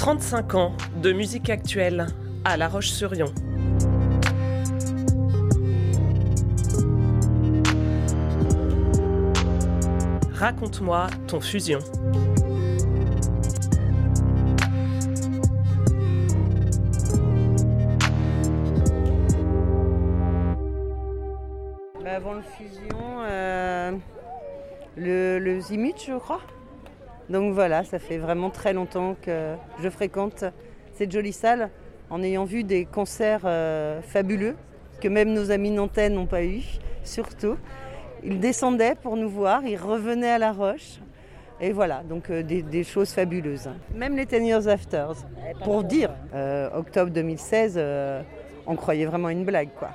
35 ans de musique actuelle à La Roche-sur-Yon. Raconte-moi ton fusion. Bah, avant le fusion, euh, le, le Zimut, je crois. Donc voilà, ça fait vraiment très longtemps que je fréquente cette jolie salle en ayant vu des concerts euh, fabuleux que même nos amis nantais n'ont pas eu, surtout. Ils descendaient pour nous voir, ils revenaient à La Roche. Et voilà, donc euh, des, des choses fabuleuses. Même les Ten Years After. Pour dire, euh, octobre 2016, euh, on croyait vraiment une blague, quoi.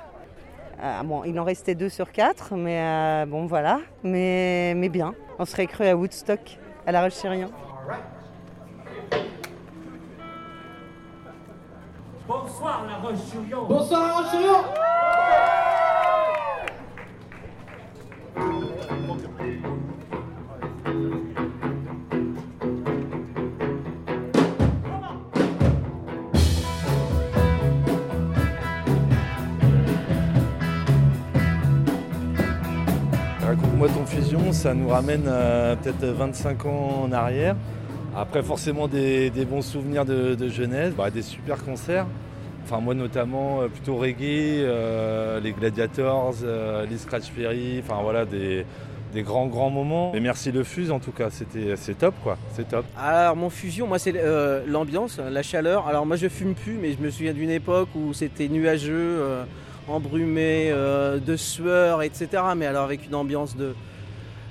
Ah, bon, il en restait deux sur quatre, mais bon, voilà. Mais, mais bien. On serait cru à Woodstock, à La Roche-sur-Yon. Bonsoir la Roche-sur-Yon. Bonsoir la Roche-sur-Yon Raconte-moi ton fusion, ça nous ramène euh, peut-être 25 ans en arrière. Après forcément des, bons souvenirs de, jeunesse, bah, des super concerts. Enfin moi notamment euh, plutôt reggae, euh, les Gladiators, les Scratch Perry, enfin voilà des, grands grands moments. Mais merci le Fuse en tout cas, c'était c'est top quoi, c'est top. Alors mon fusion, moi c'est l'ambiance, la chaleur. Alors moi je fume plus, mais je me souviens d'une époque où c'était nuageux, embrumé, euh, de sueur, etc. Mais alors avec une ambiance de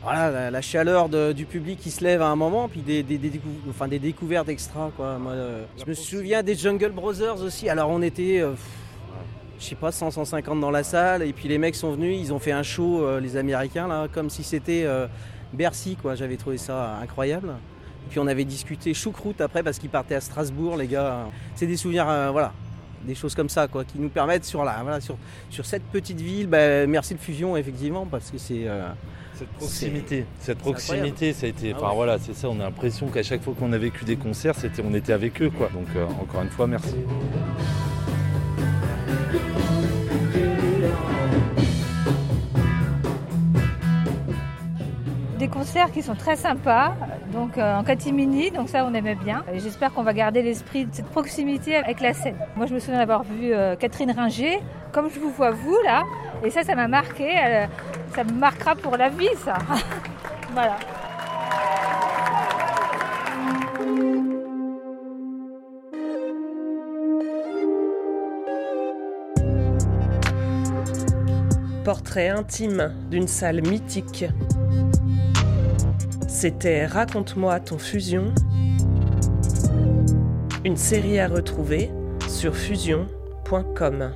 voilà la, la chaleur de- du public qui se lève à un moment, puis des, des, des décou- enfin, des découvertes extra quoi. Moi, euh, je me souviens des Jungle Brothers aussi. Alors on était euh, je sais pas 100 150 dans la salle et puis les mecs sont venus, ils ont fait un show euh, les Américains là, comme si c'était Bercy quoi. J'avais trouvé ça incroyable. Et puis on avait discuté choucroute après parce qu'ils partaient à Strasbourg, les gars. C'est des souvenirs, voilà, des choses comme ça, quoi, qui nous permettent sur la, voilà, sur, sur cette petite ville. bah, merci de fusion, effectivement, parce que c'est. euh, Cette proximité, cette proximité, ça a été, Ah enfin ouais. voilà, c'est ça. On a l'impression qu'à chaque fois qu'on a vécu des concerts, c'était, on était avec eux quoi. Donc euh, encore une fois, merci. Des concerts qui sont très sympas, donc euh, en catimini, donc ça on aimait bien. J'espère qu'on va garder l'esprit de cette proximité avec la scène. Moi je me souviens d'avoir vu euh, Catherine Ringer, comme je vous vois vous là, et ça ça m'a marqué, ça me marquera pour la vie ça. voilà. Portrait intime d'une salle mythique. C'était Raconte-moi ton fusion. Une série à retrouver sur fusion.com.